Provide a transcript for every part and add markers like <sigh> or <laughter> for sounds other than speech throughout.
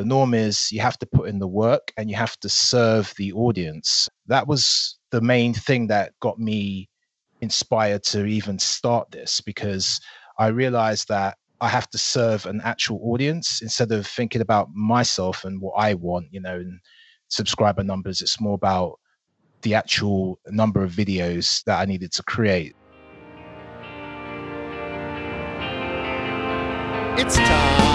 The norm is you have to put in the work and you have to serve the audience. That was the main thing that got me inspired to even start this because I realized that I have to serve an actual audience instead of thinking about myself and what I want, you know, and subscriber numbers. It's more about the actual number of videos that I needed to create. It's time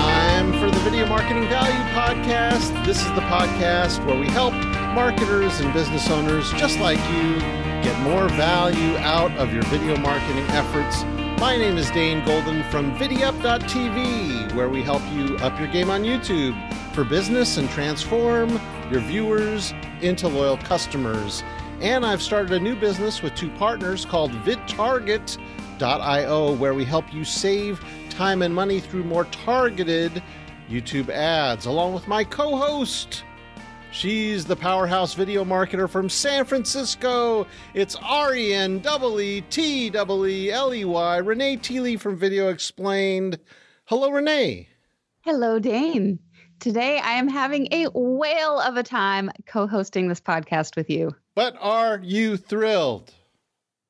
Marketing Value Podcast. This is the podcast where we help marketers and business owners just like you get more value out of your video marketing efforts. My name is Dane Golden from VidiUp.tv, where we help you up your game on YouTube for business and transform your viewers into loyal customers. And I've started a new business with two partners called VidTarget.io, where we help you save time and money through more targeted YouTube ads, along with my co host. She's the powerhouse video marketer from San Francisco. It's R E N W E T W E L E Y, Renee Teeley from Video Explained. Hello, Renee. Hello, Dane. Today I am having a whale of a time co hosting this podcast with you. But are you thrilled?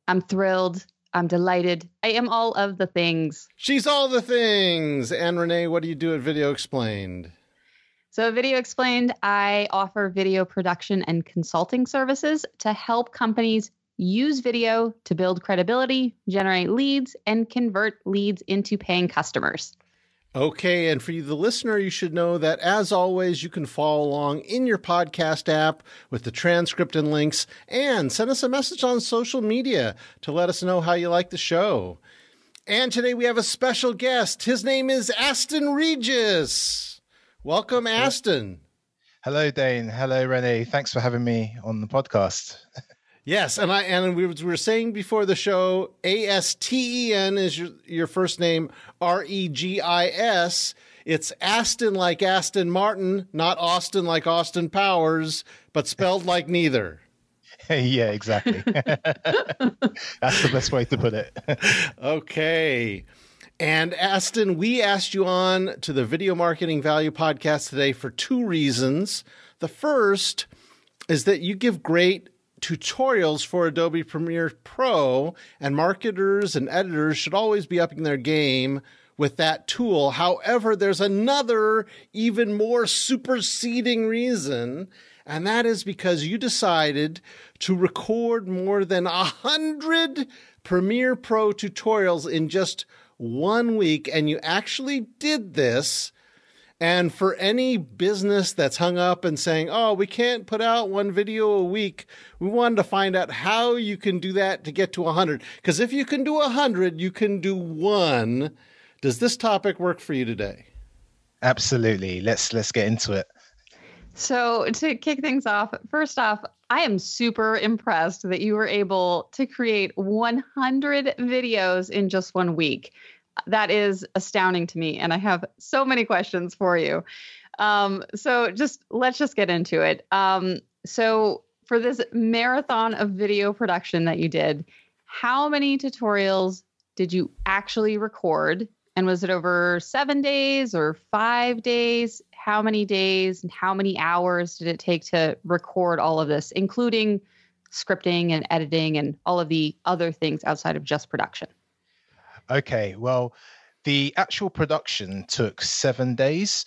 I'm thrilled. I'm delighted. I am all of the things. She's all the things. And Renee, what do you do at Video Explained? So, Video Explained, I offer video production and consulting services to help companies use video to build credibility, generate leads, and convert leads into paying customers. Okay, and for you, the listener, you should know that as always, you can follow along in your podcast app with the transcript and links, and send us a message on social media to let us know how you like the show. And today we have a special guest. His name is Asten Regis. Welcome, Asten. Hello, Dane. Hello, Renee. Thanks for having me on the podcast. <laughs> Yes, and I and we were saying before the show, A S T E N is your your first name, R E G I S. It's Aston like Aston Martin, not Austin like Austin Powers, but spelled <laughs> like neither. <laughs> yeah, exactly. <laughs> That's the best way to put it. okay. And Asten, we asked you on to the Video Marketing Value podcast today for two reasons. The first is that you give great tutorials for Adobe Premiere Pro, and marketers and editors should always be upping their game with that tool. However, there's another, even more superseding reason, and that is because you decided to record more than a hundred Premiere Pro tutorials in just one week, and you actually did this and for any business that's hung up and saying, oh, we can't put out one video a week, we wanted to find out how you can do that to get to 100. Because if you can do 100, you can do one. Does this topic work for you today? Absolutely. Let's let's get into it. So, to kick things off, first off, I am super impressed that you were able to create 100 videos in just one week that is astounding to me and i have so many questions for you. Um, so just let's just get into it. Um, so for this marathon of video production that you did how many tutorials did you actually record? And was it over seven days or five days? How many days and how many hours did it take to record all of this including scripting and editing and all of the other things outside of just production Okay, well, the actual production took seven days,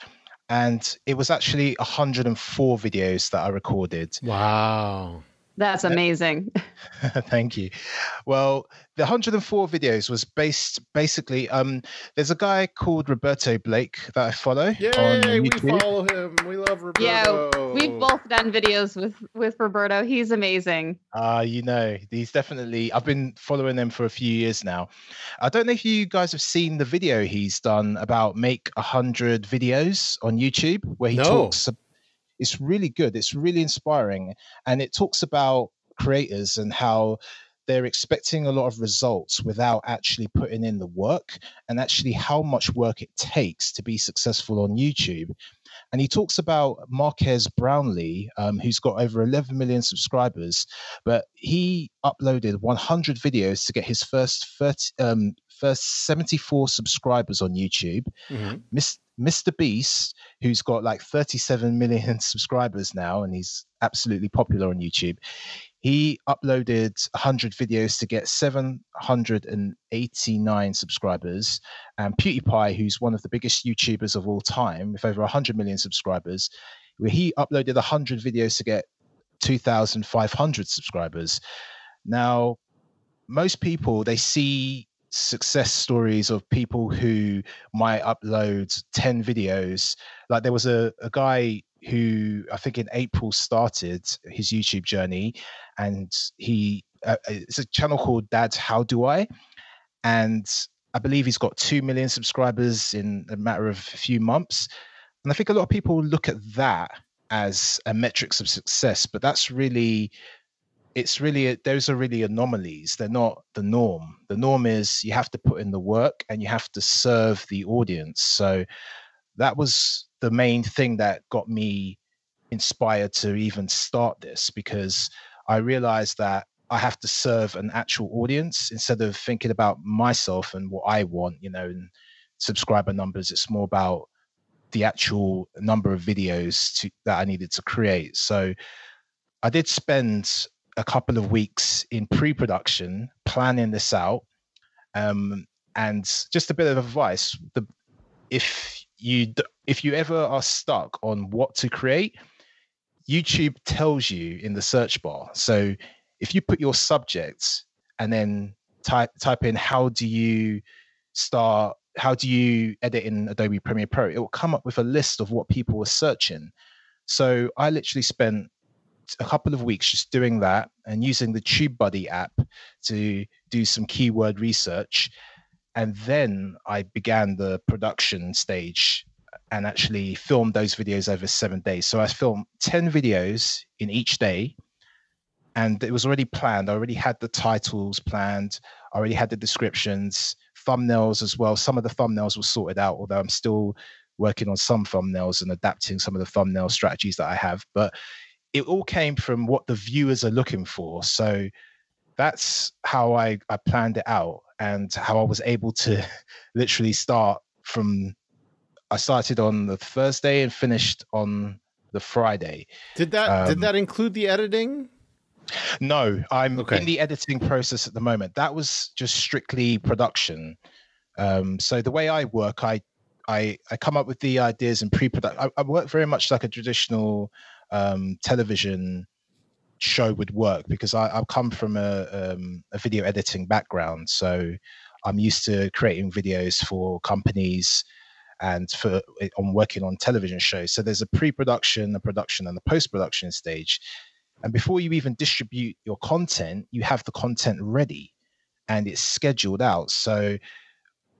and it was actually 104 videos that I recorded. Wow. That's amazing. <laughs> <laughs> Thank you. Well, the 104 videos was based basically. Um, there's a guy called Roberto Blake that I follow. Yay, we follow him. We love Roberto. Yeah, we've both done videos with with Roberto. He's amazing. Uh, you know, he's definitely. I've been following him for a few years now. I don't know if you guys have seen the video he's done about make a hundred videos on YouTube, where he no. talks it's really good. It's really inspiring. And it talks about creators and how they're expecting a lot of results without actually putting in the work and actually how much work it takes to be successful on YouTube. And he talks about Marques Brownlee, um, who's got over 11 million subscribers, but he uploaded 100 videos to get his first 30, um, first 74 subscribers on YouTube. Mm-hmm. Mr. Beast, who's got like 37 million <laughs> subscribers now, and he's absolutely popular on YouTube. He uploaded 100 videos to get 789 subscribers. And PewDiePie, who's one of the biggest YouTubers of all time, with over 100 million subscribers, where he uploaded 100 videos to get 2,500 subscribers. Now, most people they see success stories of people who might upload 10 videos. Like there was a, a guy who I think in April started his YouTube journey, and he uh, it's a channel called Dad How Do I, and I believe he's got two million subscribers in a matter of a few months. And I think a lot of people look at that as a metrics of success, but that's really it's really a, those are really anomalies. They're not the norm. The norm is you have to put in the work and you have to serve the audience. So that was the main thing that got me inspired to even start this because i realized that i have to serve an actual audience instead of thinking about myself and what i want you know and subscriber numbers. It's more about the actual number of videos to, that i needed to create. So i did spend a couple of weeks in pre-production planning this out um, and just a bit of advice the if you if you ever are stuck on what to create youtube tells you in the search bar. So if you put your subject and then type type in how do you start how do you edit in adobe premiere pro it will come up with a list of what people were searching. So i literally spent a couple of weeks just doing that and using the TubeBuddy app to do some keyword research. And then I began the production stage and actually filmed those videos over seven days. So I filmed 10 videos in each day. And it was already planned. I already had the titles planned. I already had the descriptions, thumbnails as well. Some of the thumbnails were sorted out, although I'm still working on some thumbnails and adapting some of the thumbnail strategies that I have. But it all came from what the viewers are looking for. So that's how I, I planned it out and how I was able to <laughs> literally start from I started on the Thursday and finished on the Friday. Did that um, did that include the editing? No, I'm okay. in the editing process at the moment. That was just strictly production. Um, so the way I work, I I I come up with the ideas and pre-production. I, I work very much like a traditional um, television show would work because I, have come from a, um, a video editing background. So I'm used to creating videos for companies and for on working on television shows. So there's a pre-production, a production, and a post-production stage. And before you even distribute your content, you have the content ready and it's scheduled out. So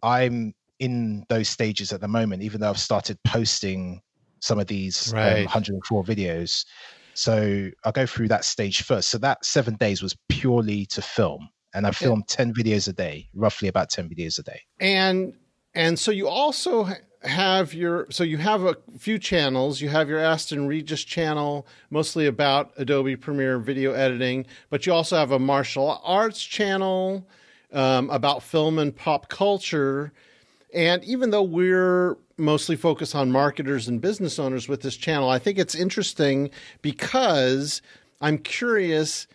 I'm in those stages at the moment, even though I've started posting some of these um, right. um, 104 videos. So I'll go through that stage first. So that seven days was purely to film, and I filmed yeah. 10 videos a day, roughly about 10 videos a day. And and so you also have your so you have a few channels. You have your Asten Regis channel, mostly about Adobe Premiere video editing, but you also have a martial arts channel um, about film and pop culture. And even though we're mostly focused on marketers and business owners with this channel, I think it's interesting because I'm curious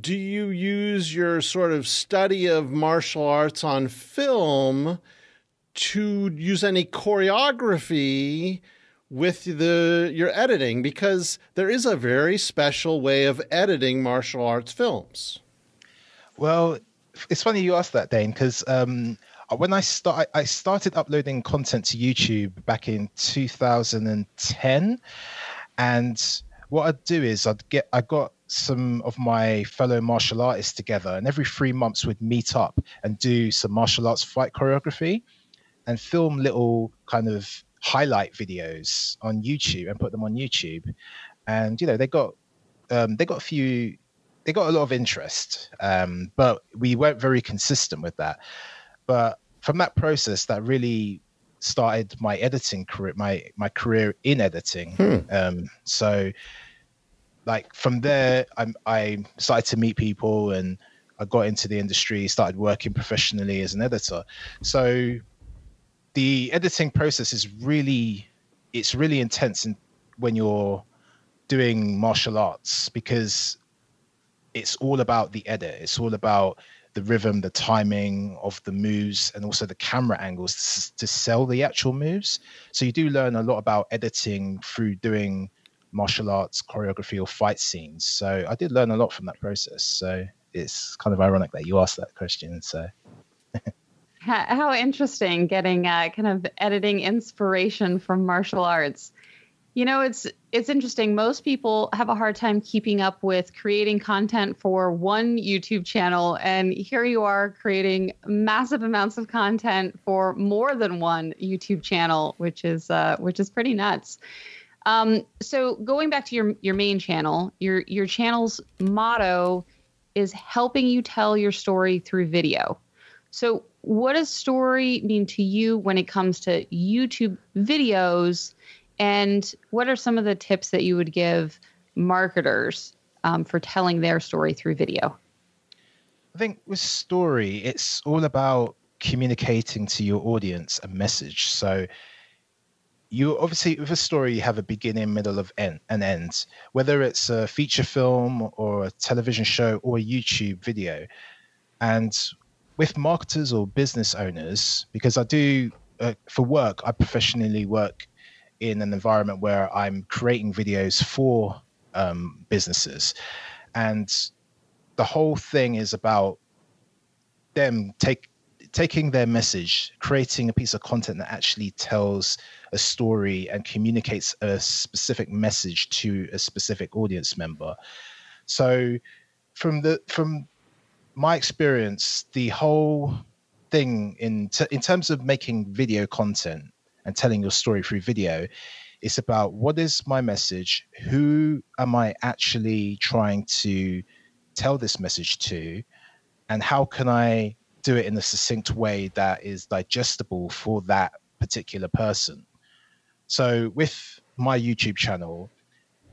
do you use your sort of study of martial arts on film to use any choreography with the your editing because there is a very special way of editing martial arts films. Well, it's funny you asked that, Dane, because um, when I start, I started uploading content to YouTube back in 2010, and what I'd do is I'd get I got some of my fellow martial artists together, and every three months we'd meet up and do some martial arts fight choreography, and film little kind of highlight videos on YouTube and put them on YouTube, and you know they got um, they got a few they got a lot of interest, um, but we weren't very consistent with that. But from that process, that really started my editing career, my my career in editing. Hmm. Um, so, like from there, I, I started to meet people, and I got into the industry, started working professionally as an editor. So, the editing process is really it's really intense in, when you're doing martial arts because it's all about the edit. It's all about the rhythm, the timing of the moves, and also the camera angles to, to sell the actual moves. So you do learn a lot about editing through doing martial arts choreography or fight scenes. So I did learn a lot from that process. So it's kind of ironic that you asked that question. So. <laughs> How interesting getting uh, kind of editing inspiration from martial arts. You know, it's it's interesting. Most people have a hard time keeping up with creating content for one YouTube channel, and here you are creating massive amounts of content for more than one YouTube channel, which is uh, which is pretty nuts. Um, so going back to your your main channel, your your channel's motto is helping you tell your story through video. So, what does story mean to you when it comes to YouTube videos? And what are some of the tips that you would give marketers um, for telling their story through video? I think with story, it's all about communicating to your audience a message. So you obviously with a story you have a beginning, middle of end and end. Whether it's a feature film or a television show or a YouTube video, and with marketers or business owners, because I do uh, for work, I professionally work in an environment where I'm creating videos for um, businesses, and the whole thing is about them take taking their message, creating a piece of content that actually tells a story and communicates a specific message to a specific audience member. So, from the from my experience, the whole thing in t- in terms of making video content and telling your story through video it's about what is my message? Who am i actually trying to tell this message to? And how can i do it in a succinct way that is digestible for that particular person? So with my youtube channel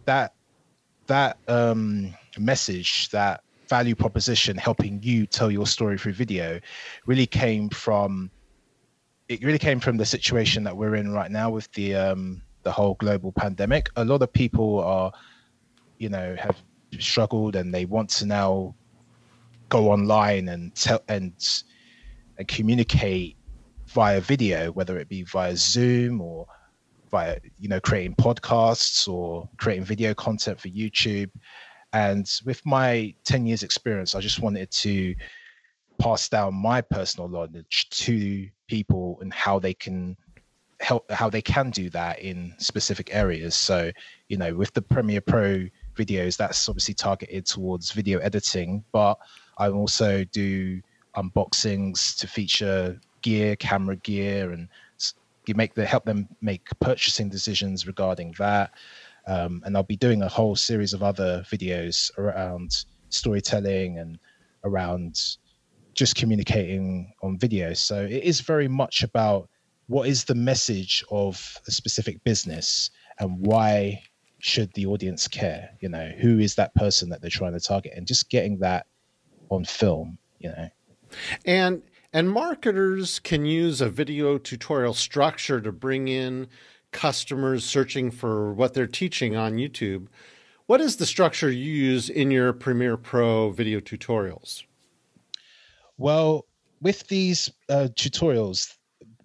that that um, message that value proposition helping you tell your story through video really came from it really came from the situation that we're in right now with the um, the whole global pandemic. A lot of people are, you know, have struggled and they want to now go online and tell and and communicate via video, whether it be via Zoom or via you know creating podcasts or creating video content for YouTube. And with my 10 years experience, I just wanted to pass down my personal knowledge to people and how they can help how they can do that in specific areas. So you know with the premiere pro videos that's obviously targeted towards video editing but i also do unboxings to feature gear camera gear and you make the help them make purchasing decisions regarding that. Um, and I'll be doing a whole series of other videos around storytelling and around just communicating on video. So it is very much about what is the message of a specific business and why should the audience care? You know, who is that person that they're trying to target and just getting that on film, you know. And and marketers can use a video tutorial structure to bring in customers searching for what they're teaching on YouTube. What is the structure you use in your Premiere Pro video tutorials? Well, with these uh, tutorials,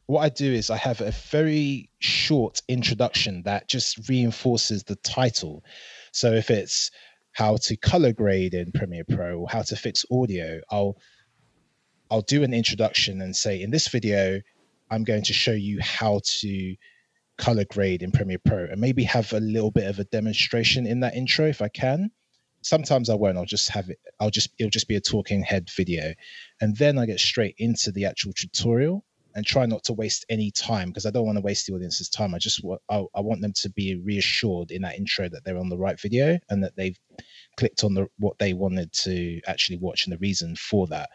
what I do is I have a very short introduction that just reinforces the title. So if it's how to color grade in Premiere Pro or how to fix audio, I'll I'll do an introduction and say in this video I'm going to show you how to color grade in Premiere Pro and maybe have a little bit of a demonstration in that intro if I can. Sometimes I won't. I'll just have it. I'll just it'll just be a talking head video, and then I get straight into the actual tutorial and try not to waste any time because I don't want to waste the audience's time. I just want I, I want them to be reassured in that intro that they're on the right video and that they've clicked on the what they wanted to actually watch and the reason for that.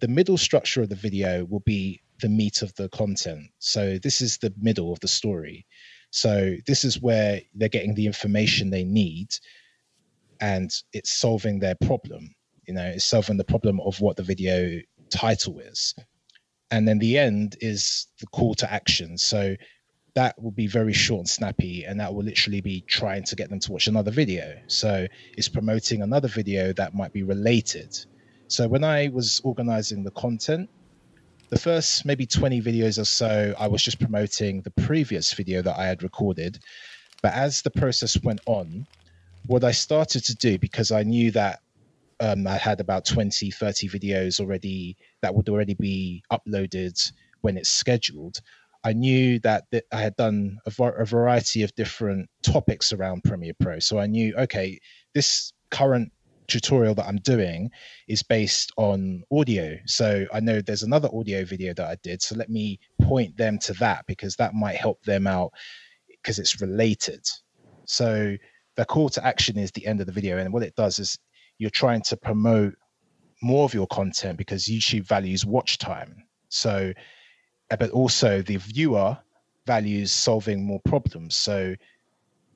The middle structure of the video will be the meat of the content. So this is the middle of the story. So this is where they're getting the information they need and it's solving their problem. You know, it's solving the problem of what the video title is. and then the end is the call to action. So that will be very short and snappy, and that will literally be trying to get them to watch another video. So it's promoting another video that might be related. So when I was organizing the content, the first maybe 20 videos or so, I was just promoting the previous video that I had recorded. But as the process went on, what I started to do, because I knew that um, I had about 20, 30 videos already that would already be uploaded when it's scheduled. I knew that, that I had done a, a variety of different topics around Premiere Pro. So I knew, okay, this current tutorial that I'm doing is based on audio. So I know there's another audio video that I did. So let me point them to that because that might help them out because it's related. So the call to action is the end of the video. And what it does is you're trying to promote more of your content because YouTube values watch time. So, uh, but also the viewer values solving more problems. So,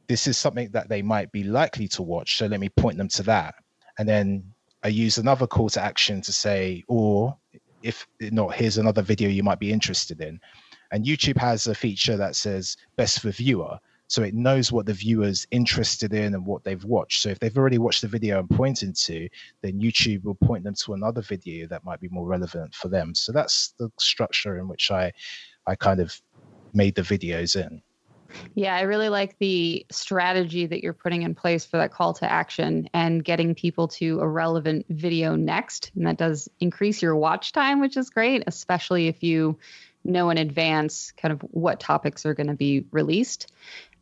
this is something that they might be likely to watch. So, let me point them to that. And then I use another call to action to say, or if not, here's another video you might be interested in. And YouTube has a feature that says best for viewer. So it knows what the viewer's interested in and what they've watched. So if they've already watched the video I'm pointing to, then YouTube will point them to another video that might be more relevant for them. So that's the structure in which I I kind of made the videos in. Yeah, I really like the strategy that you're putting in place for that call to action and getting people to a relevant video next. And that does increase your watch time, which is great, especially if you know in advance kind of what topics are going to be released.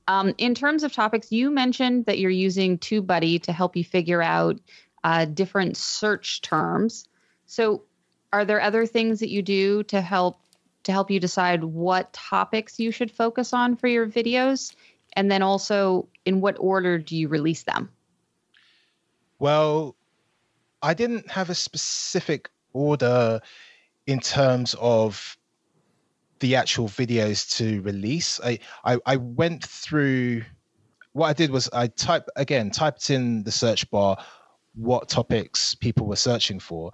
Um, in terms of topics, you mentioned that you're using TubeBuddy to help you figure out uh, different search terms. So, are there other things that you do to help to help you decide what topics you should focus on for your videos? And then also, in what order do you release them? Well, I didn't have a specific order in terms of the actual videos to release. I, I, I went through what I did was I typed again, typed in the search bar what topics people were searching for.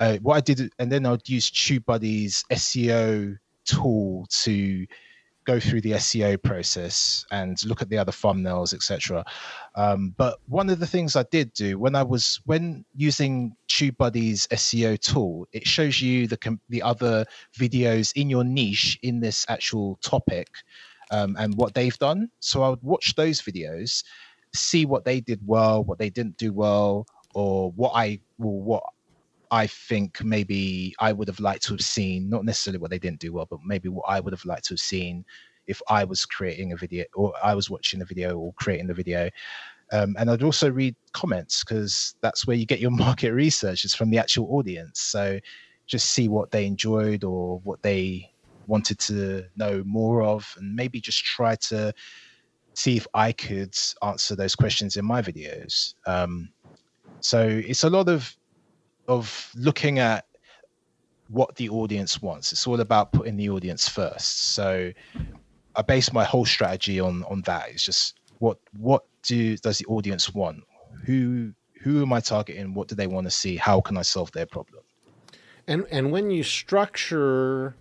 Uh, what I did, and then I'd use TubeBuddy's SEO tool to go through the SEO process and look at the other thumbnails, etc. Um, but one of the things I did do when I was when using TubeBuddy's SEO tool, it shows you the the other videos in your niche in this actual topic um, and what they've done. So I would watch those videos, see what they did well, what they didn't do well, or what I well, what I think maybe I would have liked to have seen, not necessarily what they didn't do well, but maybe what I would have liked to have seen if I was creating a video or I was watching a video or creating the video. Um, and I'd also read comments because that's where you get your <laughs> market research is from the actual audience. So just see what they enjoyed or what they wanted to know more of, and maybe just try to see if I could answer those questions in my videos. Um, so it's a lot of of looking at what the audience wants. It's all about putting the audience first. So I base my whole strategy on on that. It's just what what do does the audience want? Who who am I targeting? What do they want to see? How can I solve their problem? And and when you structure,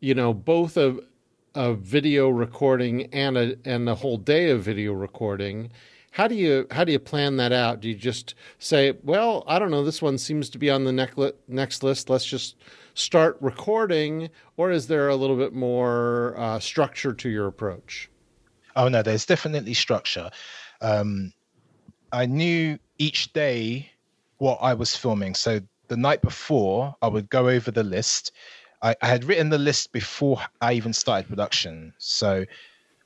you know, both a a video recording and a and a whole day of video recording, how do you how do you plan that out? Do you just say, well, I don't know, this one seems to be on the next next list. Let's just start recording, or is there a little bit more uh, structure to your approach? Oh no, there's definitely structure. Um, I knew each day what I was filming. So the night before, I would go over the list. I, I had written the list before I even started production. So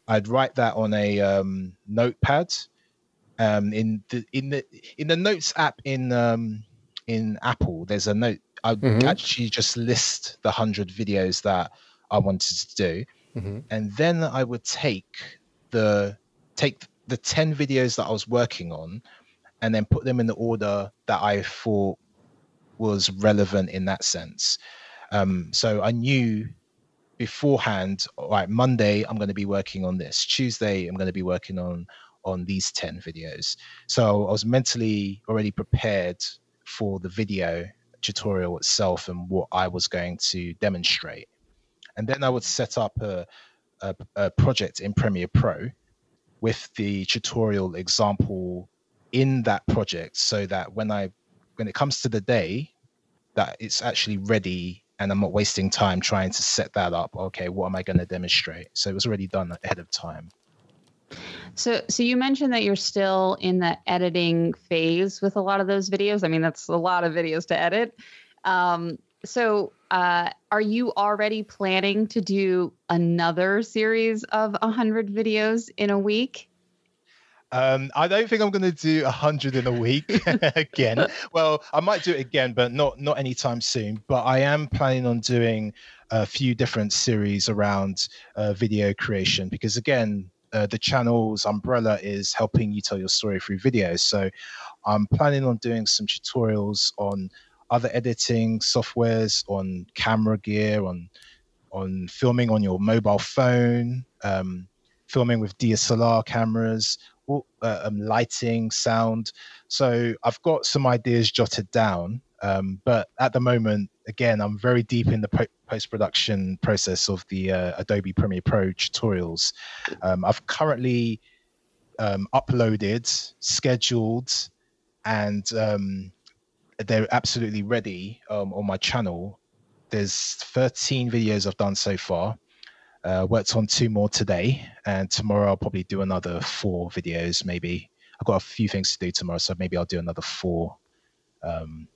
I'd write that on a um, notepad um, in the in the in the notes app in um, in Apple, there's a note. I mm-hmm. actually just list the hundred videos that I wanted to do, mm-hmm. and then I would take the take the ten videos that I was working on, and then put them in the order that I thought was relevant in that sense. Um, so I knew beforehand, all right, Monday I'm going to be working on this. Tuesday I'm going to be working on on these 10 videos. So I was mentally already prepared for the video tutorial itself and what I was going to demonstrate. And then I would set up a, a, a project in Premiere Pro with the tutorial example in that project so that when I when it comes to the day that it's actually ready and I'm not wasting time trying to set that up. Okay, what am I going to demonstrate? So it was already done ahead of time. So, so you mentioned that you're still in the editing phase with a lot of those videos. I mean, that's a lot of videos to edit. Um, so, uh, are you already planning to do another series of 100 videos in a week? Um, I don't think I'm going to do 100 in a week <laughs> again. well, I might do it again, but not not anytime soon. But I am planning on doing a few different series around uh, video creation because, again, uh, the channel's umbrella is helping you tell your story through videos. So I'm planning on doing some tutorials on other editing softwares, on camera gear, on on filming on your mobile phone, um, filming with DSLR cameras, uh, um, lighting, sound. So I've got some ideas jotted down, um, but at the moment, again, I'm very deep in the po- post production process of the uh, Adobe Premiere Pro tutorials. Um, I've currently um, uploaded, scheduled, and um, they're absolutely ready um, on my channel. There's 13 videos I've done so far. Uh, worked on two more today, and tomorrow I'll probably do another four videos. Maybe I've got a few things to do tomorrow, so maybe I'll do another four. Um,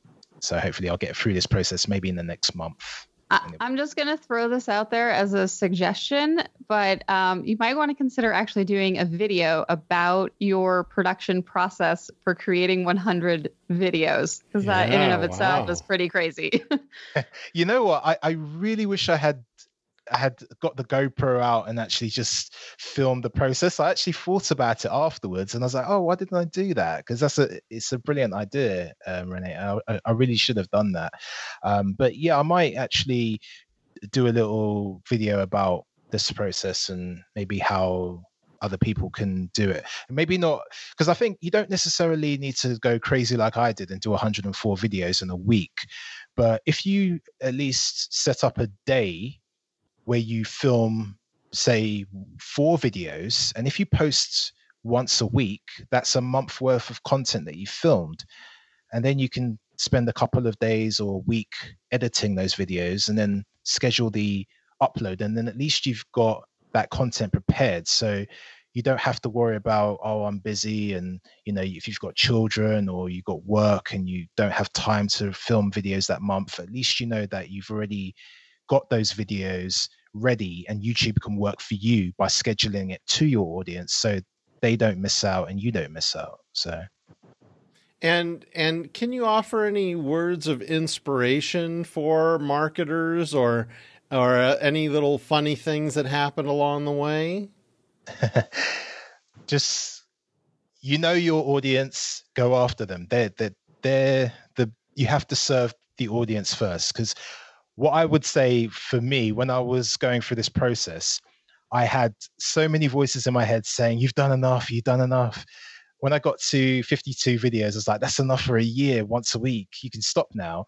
so hopefully I'll get through this process maybe in the next month. I, am just going to throw this out there as a suggestion, but um, you might want to consider actually doing a video about your production process for creating 100 videos, because yeah, that in and of itself wow. is pretty crazy. <laughs> <laughs> you know what? I, I really wish I had I had got the GoPro out and actually just filmed the process. I actually thought about it afterwards, and I was like, "Oh, why didn't I do that?" Because that's a it's a brilliant idea, um, Renee. I, I, really should have done that. Um, but yeah, I might actually do a little video about this process and maybe how other people can do it. Maybe not because I think you don't necessarily need to go crazy like I did and do 104 videos in a week. But if you at least set up a day where you film, say, four videos, and if you post once a week, that's a month worth of content that you filmed. And then you can spend a couple of days or a week editing those videos and then schedule the upload. And then at least you've got that content prepared. So you don't have to worry about, oh, I'm busy. And, you know, if you've got children or you've got work and you don't have time to film videos that month, at least you know that you've already got those videos ready and YouTube can work for you by scheduling it to your audience so they don't miss out and you don't miss out. So and and can you offer any words of inspiration for marketers or or uh, any little funny things that happened along the way? <laughs> Just you know your audience, go after them. They're they're they're the you have to serve the audience first because what I would say for me when I was going through this process, I had so many voices in my head saying, You've done enough, you've done enough. When I got to 52 videos, I was like, That's enough for a year, once a week. You can stop now.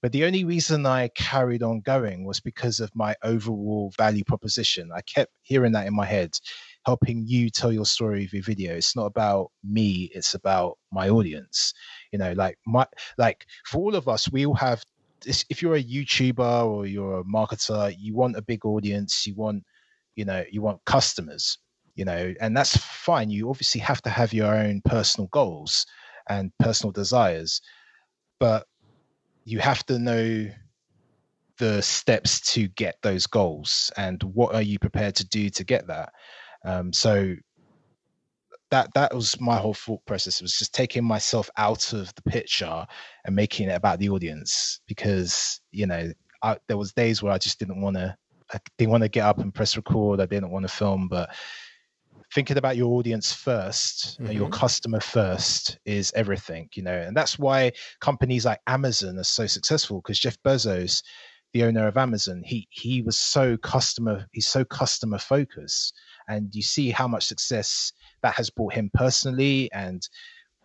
But the only reason I carried on going was because of my overall value proposition. I kept hearing that in my head, helping you tell your story your video. It's not about me, it's about my audience. You know, like my like for all of us, we all have if you're a YouTuber or you're a marketer, you want a big audience, you want, you know, you want customers, you know, and that's fine. You obviously have to have your own personal goals and personal desires, but you have to know the steps to get those goals and what are you prepared to do to get that. Um, so that that was my whole thought process. It was just taking myself out of the picture and making it about the audience because you know I, there was days where I just didn't want to. I didn't want to get up and press record. I didn't want to film, but thinking about your audience 1st mm-hmm. your customer first is everything you know and that's why companies like amazon are so successful because jeff bezos the owner of amazon he he was so customer he's so customer focused and you see how much success that has brought him personally and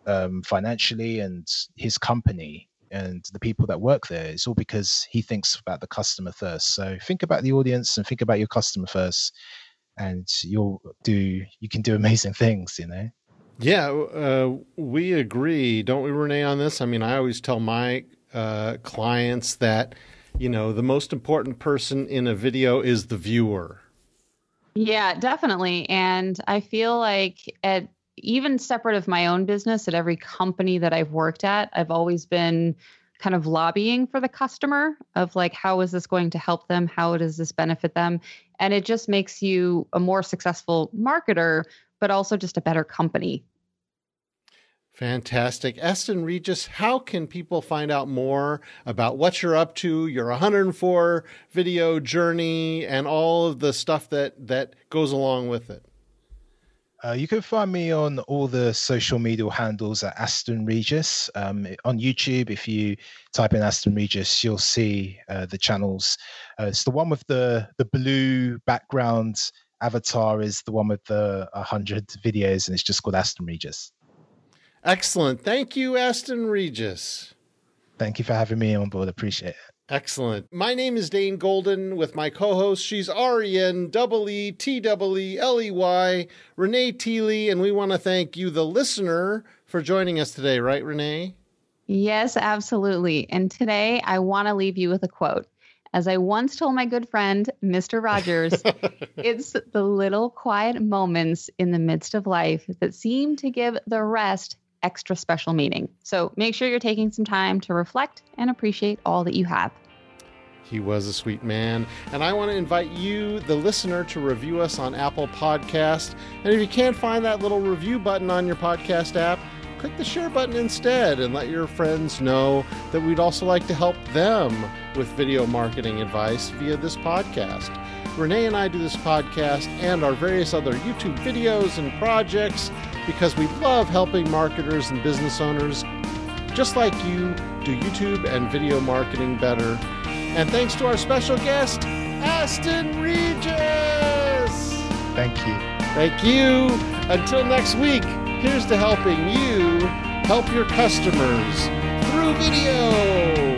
um, financially and his company and the people that work there, it's all because he thinks about the customer first. So think about the audience and think about your customer first, and you'll do you can do <laughs> amazing things, you know. Yeah, uh, we agree, don't we, Renee, on this? I mean, I always tell my uh, clients that you know the most important person in a video is the viewer. Yeah, definitely, and I feel like at even separate of my own business, at every company that I've worked at, I've always been kind of lobbying for the customer of like how is this going to help them? How does this benefit them? And it just makes you a more successful marketer but also just a better company Fantastic. Asten Regis, how can people find out more about what you're up to, your 104 video journey, and all of the stuff that, that goes along with it? Uh, you can find me on all the social media handles at Asten Regis. Um, on YouTube, if you type in Asten Regis, you'll see uh, the channels. Uh, it's the one with the the blue background avatar is the one with the 100 videos, and it's just called Asten Regis. Excellent. Thank you, Asten Regis. Thank you for having me on board. Appreciate it. Excellent. My name is Dane Golden with my co host. She's R E N E E T E E L E Y, Renee Teeley, and we want to thank you, the listener, for joining us today, right, Renee? Yes, absolutely. And today I want to leave you with a quote. As I once told my good friend, Mr. Rogers, <laughs> it's the little quiet moments in the midst of life that seem to give the rest extra special meaning. So make sure you're taking some time to reflect and appreciate all that you have. He was a sweet man. And I want to invite you, the listener, to review us on Apple Podcast. And if you can't find that little review button on your podcast app, click the share button instead and let your friends know that we'd also like to help them with video marketing advice via this podcast. Renee and I do this podcast and our various other YouTube videos and projects because we love helping marketers and business owners just like you do YouTube and video marketing better. And thanks to our special guest, Asten Regis. Thank you. Thank you. Until next week, here's to helping you help your customers through video.